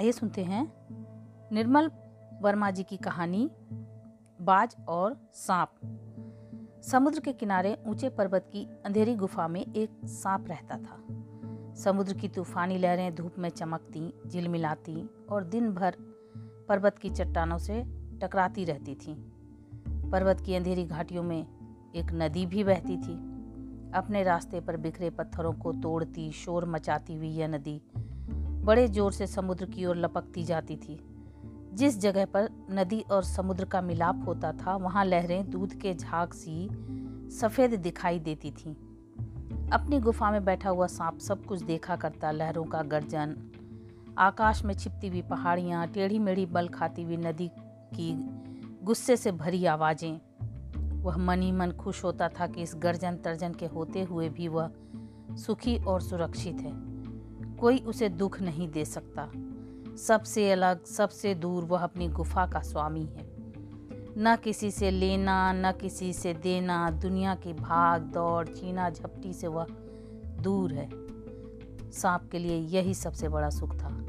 आइए सुनते हैं निर्मल वर्मा जी की कहानी, बाज और सांप। समुद्र के किनारे ऊँचे पर्वत की अंधेरी गुफा में एक सांप रहता था। समुद्र की तूफानी लहरें धूप में चमकती, झिलमिलाती और दिन भर पर्वत की चट्टानों से टकराती रहती थीं। पर्वत की अंधेरी घाटियों में एक नदी भी बहती थी। अपने रास्ते पर बिखरे पत्थरों को तोड़ती, शोर मचाती हुई यह नदी बड़े ज़ोर से समुद्र की ओर लपकती जाती थी। जिस जगह पर नदी और समुद्र का मिलाप होता था, वहाँ लहरें दूध के झाग सी सफ़ेद दिखाई देती थीं। अपनी गुफा में बैठा हुआ सांप सब कुछ देखा करता, लहरों का गर्जन। आकाश में छिपती हुई पहाड़ियाँ टेढ़ी मेढ़ी बल खाती हुई नदी की गुस्से से भरी आवाज़ें। वह मन ही मन खुश होता था कि इस गर्जन तर्जन के होते हुए भी वह सुखी और सुरक्षित है। कोई उसे दुख नहीं दे सकता। सबसे अलग, सबसे दूर वह अपनी गुफा का स्वामी है। न किसी से लेना, न किसी से देना, दुनिया की भाग, दौड़ चीना झपटी से वह दूर है। सांप के लिए यही सबसे बड़ा सुख था।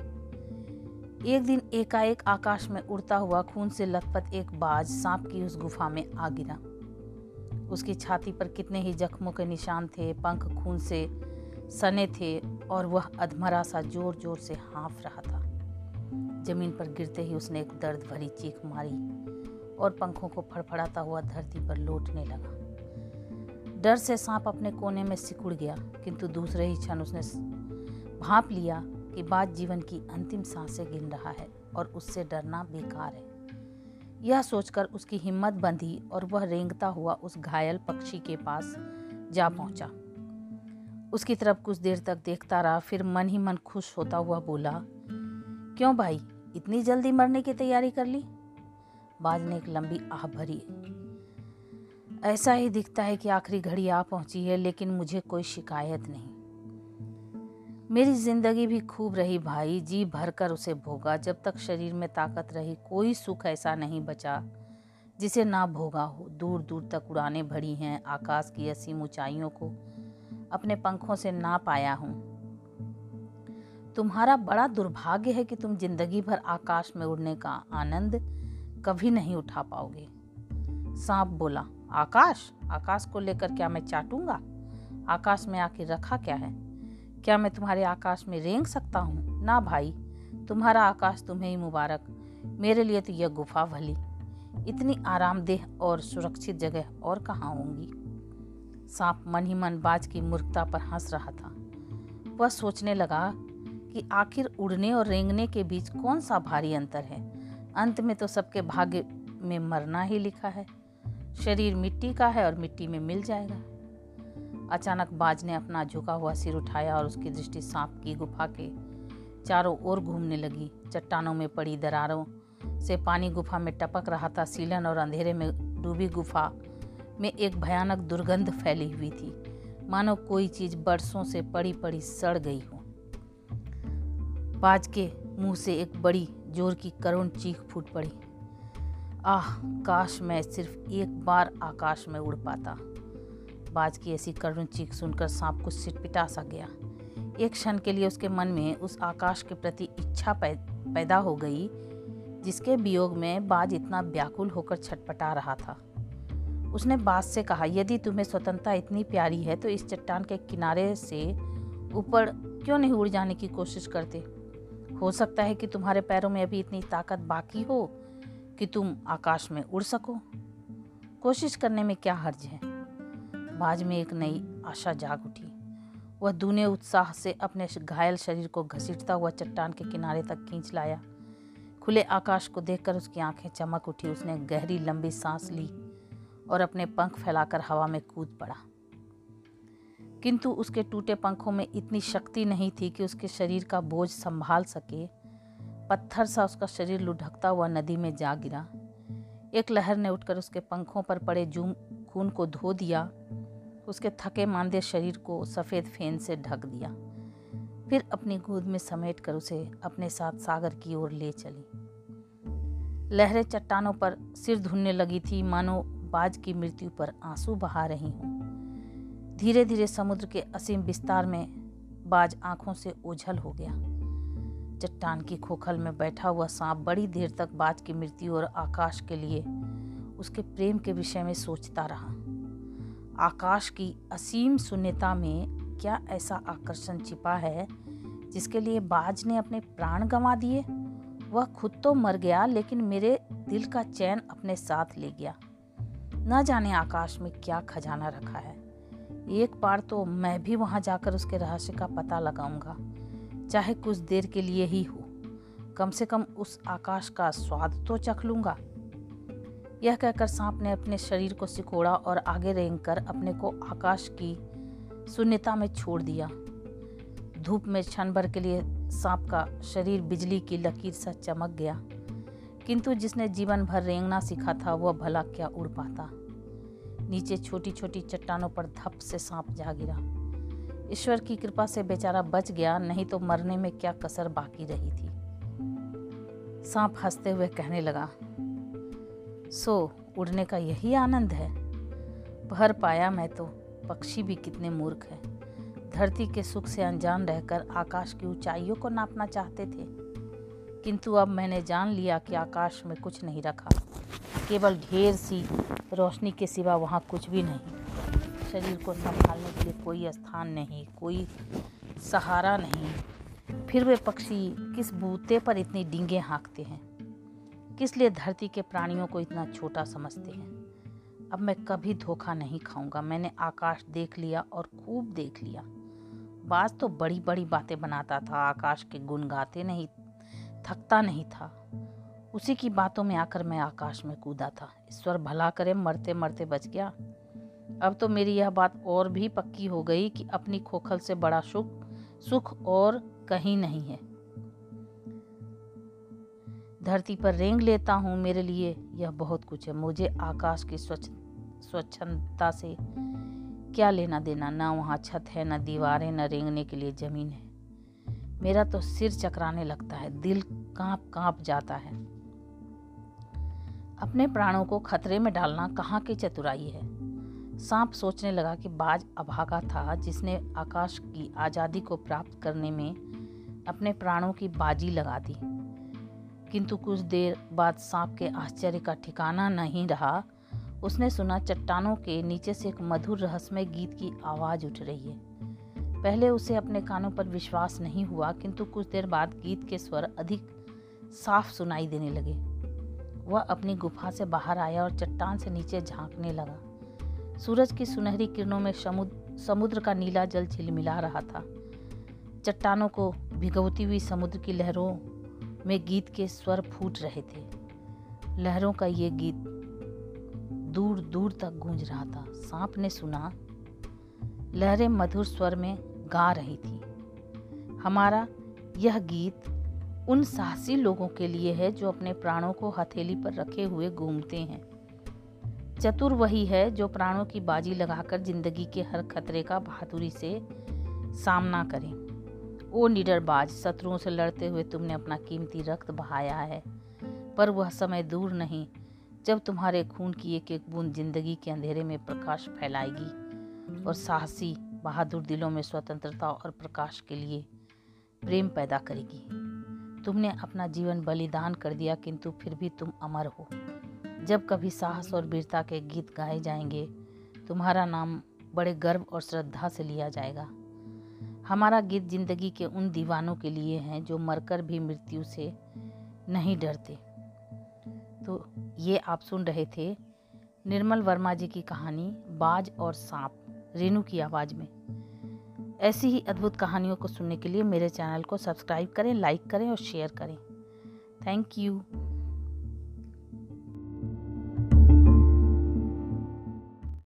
एक दिन एकाएक आकाश में उड़ता हुआ खून से लथपथ एक बाज सांप की उस गुफा में आ गिरा। उसकी छाती पर कितने ही जख्मों के निशान थे, पंख खून से सने थे और वह अधमरा सा ज़ोर ज़ोर से हाँफ रहा था। ज़मीन पर गिरते ही उसने एक दर्द भरी चीख मारी और पंखों को फड़फड़ाता हुआ धरती पर लौटने लगा। डर से सांप अपने कोने में सिकुड़ गया, किंतु दूसरे ही क्षण उसने भाप लिया कि बात जीवन की अंतिम साँसें गिन रहा है और उससे डरना बेकार है। यह सोचकर उसकी हिम्मत बंधी और वह रेंगता हुआ उस घायल पक्षी के पास जा पहुँचा। उसकी तरफ़ कुछ देर तक देखता रहा, फिर मन ही मन खुश होता हुआ बोला, क्यों भाई, इतनी जल्दी मरने की तैयारी कर ली? बाज ने एक लंबी आह भरी, ऐसा ही दिखता है कि आखिरी घड़ी आ पहुँची है, लेकिन मुझे कोई शिकायत नहीं। मेरी ज़िंदगी भी खूब रही भाई, जी भरकर उसे भोगा, जब तक शरीर में ताकत रही, कोई सुख ऐसा नहीं बचा, जिसे ना भोगा हो। दूर दूर तक उड़ाने भरी हैं, आकाश की असीम ऊंचाइयों को अपने पंखों से ना पाया हूँ। तुम्हारा बड़ा दुर्भाग्य है कि तुम ज़िंदगी भर आकाश में उड़ने का आनंद कभी नहीं उठा पाओगे। सांप बोला, आकाश आकाश को लेकर क्या मैं चाटूँगा? आकाश में आके रखा क्या है? क्या मैं तुम्हारे आकाश में रेंग सकता हूँ? ना भाई, तुम्हारा आकाश तुम्हें ही मुबारक। मेरे लिए तो यह गुफा भली। इतनी आरामदेह और सुरक्षित जगह और कहाँ होंगी? सांप मन ही मन बाज की मूर्खता पर हंस रहा था। वह सोचने लगा कि आखिर उड़ने और रेंगने के बीच कौन सा भारी अंतर है? अंत में तो सबके भाग्य में मरना ही लिखा है। शरीर मिट्टी का है और मिट्टी में मिल जाएगा। अचानक बाज ने अपना झुका हुआ सिर उठाया और उसकी दृष्टि सांप की गुफा के चारों ओर घूमने लगी। चट्टानों में पड़ी दरारों से पानी गुफा में टपक रहा था। सीलन और अंधेरे में डूबी गुफा में एक भयानक दुर्गंध फैली हुई थी। मानो कोई चीज़ बरसों से पड़ी पड़ी सड़ गई हो। बाज के मुँह से एक बड़ी ज़ोर की करुण चीख फूट पड़ी। आह, काश मैं सिर्फ़ एक बार आकाश में उड़ पाता। बाज की ऐसी करुण चीख सुनकर सांप कुछ सिटपिटा सा गया। एक क्षण के लिए उसके मन में उस आकाश के प्रति इच्छा पैदा हो गई, जिसके वियोग में बाज इतना व्याकुल होकर छटपटा रहा था। उसने बाज से कहा, यदि तुम्हें स्वतंत्रता इतनी प्यारी है तो इस चट्टान के किनारे से ऊपर क्यों नहीं उड़ जाने की कोशिश करते? हो सकता है कि तुम्हारे पैरों में अभी इतनी ताकत बाकी हो कि तुम आकाश में उड़ सको। कोशिश करने में क्या हर्ज है? बाज में एक नई आशा जाग उठी। वह दूने उत्साह से अपने घायल शरीर को घसीटता हुआ चट्टान के किनारे तक खींच लाया। खुले आकाश को देखकर उसकी आँखें चमक उठी। उसने गहरी लंबी सांस ली। और अपने पंख फैलाकर हवा में कूद पड़ा। किंतु उसके टूटे पंखों में इतनी शक्ति नहीं थी कि उसके शरीर का बोझ संभाल सके। पत्थर सा उसका शरीर लुढ़कता हुआ नदी में जा गिरा। एक लहर ने उठकर उसके पंखों पर पड़े जूम खून को धो दिया। उसके थके मांदे शरीर को सफ़ेद फेन से ढक दिया। फिर अपनी गोद में समेट कर उसे अपने साथ सागर की ओर ले चली। लहरें चट्टानों पर सिर धुनने लगी थी। मानो बाज की मृत्यु पर आँसू बहा रही हूँ। धीरे धीरे समुद्र के असीम विस्तार में बाज आँखों से ओझल हो गया। चट्टान की खोखल में बैठा हुआ सांप बड़ी देर तक बाज की मृत्यु और आकाश के लिए उसके प्रेम के विषय में सोचता रहा। आकाश की असीम शून्यता में क्या ऐसा आकर्षण छिपा है जिसके लिए बाज ने अपने प्राण गंवा दिए? वह खुद तो मर गया, लेकिन मेरे दिल का चैन अपने साथ ले गया। न जाने आकाश में क्या खजाना रखा है। एक बार तो मैं भी वहाँ जाकर उसके रहस्य का पता लगाऊँगा। चाहे कुछ देर के लिए ही हो। कम से कम उस आकाश का स्वाद तो चख लूँगा। यह कहकर सांप ने अपने शरीर को सिकोड़ा और आगे रेंग कर अपने को आकाश की शून्यता में छोड़ दिया। धूप में क्षण भर के लिए सांप का शरीर बिजली की लकीर सा चमक गया। किंतु जिसने जीवन भर रेंगना सीखा था, वह भला क्या उड़ पाता। नीचे छोटी छोटी चट्टानों पर धप से सांप जा गिरा। ईश्वर की कृपा से बेचारा बच गया, नहीं तो मरने में क्या कसर बाकी रही थी। सांप हँसते हुए कहने लगा, सो, उड़ने का यही आनंद है? भर पाया मैं तो पक्षी भी कितने मूर्ख हैं। धरती के सुख से अनजान रहकर आकाश की ऊंचाइयों को नापना चाहते थे। किंतु अब मैंने जान लिया कि आकाश में कुछ नहीं रखा। केवल ढेर सी रोशनी के सिवा वहाँ कुछ भी नहीं। शरीर को संभालने के लिए कोई स्थान नहीं, कोई सहारा नहीं। फिर वे पक्षी किस बूते पर इतनी डींगे हाँकते हैं? किस लिए धरती के प्राणियों को इतना छोटा समझते हैं? अब मैं कभी धोखा नहीं खाऊँगा। मैंने आकाश देख लिया और खूब देख लिया। बाज तो बड़ी बड़ी बातें बनाता था। आकाश के गुण गाते नहीं थकता नहीं था। उसी की बातों में आकर मैं आकाश में कूदा था। ईश्वर भला करे, मरते मरते बच गया। अब तो मेरी यह बात और भी पक्की हो गई कि अपनी खोखल से बड़ा सुख सुख और कहीं नहीं है। धरती पर रेंग लेता हूँ मेरे लिए यह बहुत कुछ है। मुझे आकाश की स्वच्छ, स्वच्छता से क्या लेना देना? ना वहाँ छत है, ना दीवारें, न रेंगने के लिए ज़मीन है। मेरा तो सिर चकराने लगता है, दिल काँप काँप जाता है। अपने प्राणों को खतरे में डालना कहाँ की चतुराई है? सांप सोचने लगा कि बाज अभागा था जिसने आकाश की आज़ादी को प्राप्त करने में अपने प्राणों की बाजी लगा दी। किंतु कुछ देर बाद सांप के आश्चर्य का ठिकाना नहीं रहा। उसने सुना चट्टानों के नीचे से एक मधुर रहस्यमय गीत की आवाज़ उठ रही है। पहले उसे अपने कानों पर विश्वास नहीं हुआ, किंतु कुछ देर बाद गीत के स्वर अधिक साफ़ सुनाई देने लगे। वह अपनी गुफा से बाहर आया और चट्टान से नीचे झांकने लगा। सूरज की सुनहरी किरणों में समुद्र का नीला जल झिलमिला रहा था। चट्टानों को भिगवती हुई समुद्र की लहरों में गीत के स्वर फूट रहे थे। लहरों का ये गीत दूर दूर तक गूंज रहा था। सांप ने सुना, लहरें मधुर स्वर में गा रही थी। हमारा यह गीत उन साहसी लोगों के लिए है जो अपने प्राणों को हथेली पर रखे हुए घूमते हैं। चतुर वही है जो प्राणों की बाजी लगाकर ज़िंदगी के हर खतरे का बहादुरी से सामना करें। ओ निडर बाज शत्रुओं से लड़ते हुए तुमने अपना कीमती रक्त बहाया है, पर वह समय दूर नहीं जब तुम्हारे खून की एक एक बूंद ज़िंदगी के अंधेरे में प्रकाश फैलाएगी और साहसी बहादुर दिलों में स्वतंत्रता और प्रकाश के लिए प्रेम पैदा करेगी। तुमने अपना जीवन बलिदान कर दिया, किंतु फिर भी तुम अमर हो। जब कभी साहस और वीरता के गीत गाए जाएँगे, तुम्हारा नाम बड़े गर्व और श्रद्धा से लिया जाएगा। हमारा गीत ज़िंदगी के उन दीवानों के लिए हैं जो मरकर भी मृत्यु से नहीं डरते। तो ये आप सुन रहे थे निर्मल वर्मा जी की कहानी, बाज और सांप। रेनू की आवाज़ में। ऐसी ही अद्भुत कहानियों को सुनने के लिए मेरे चैनल को सब्सक्राइब करें, लाइक करें और शेयर करें। Thank you.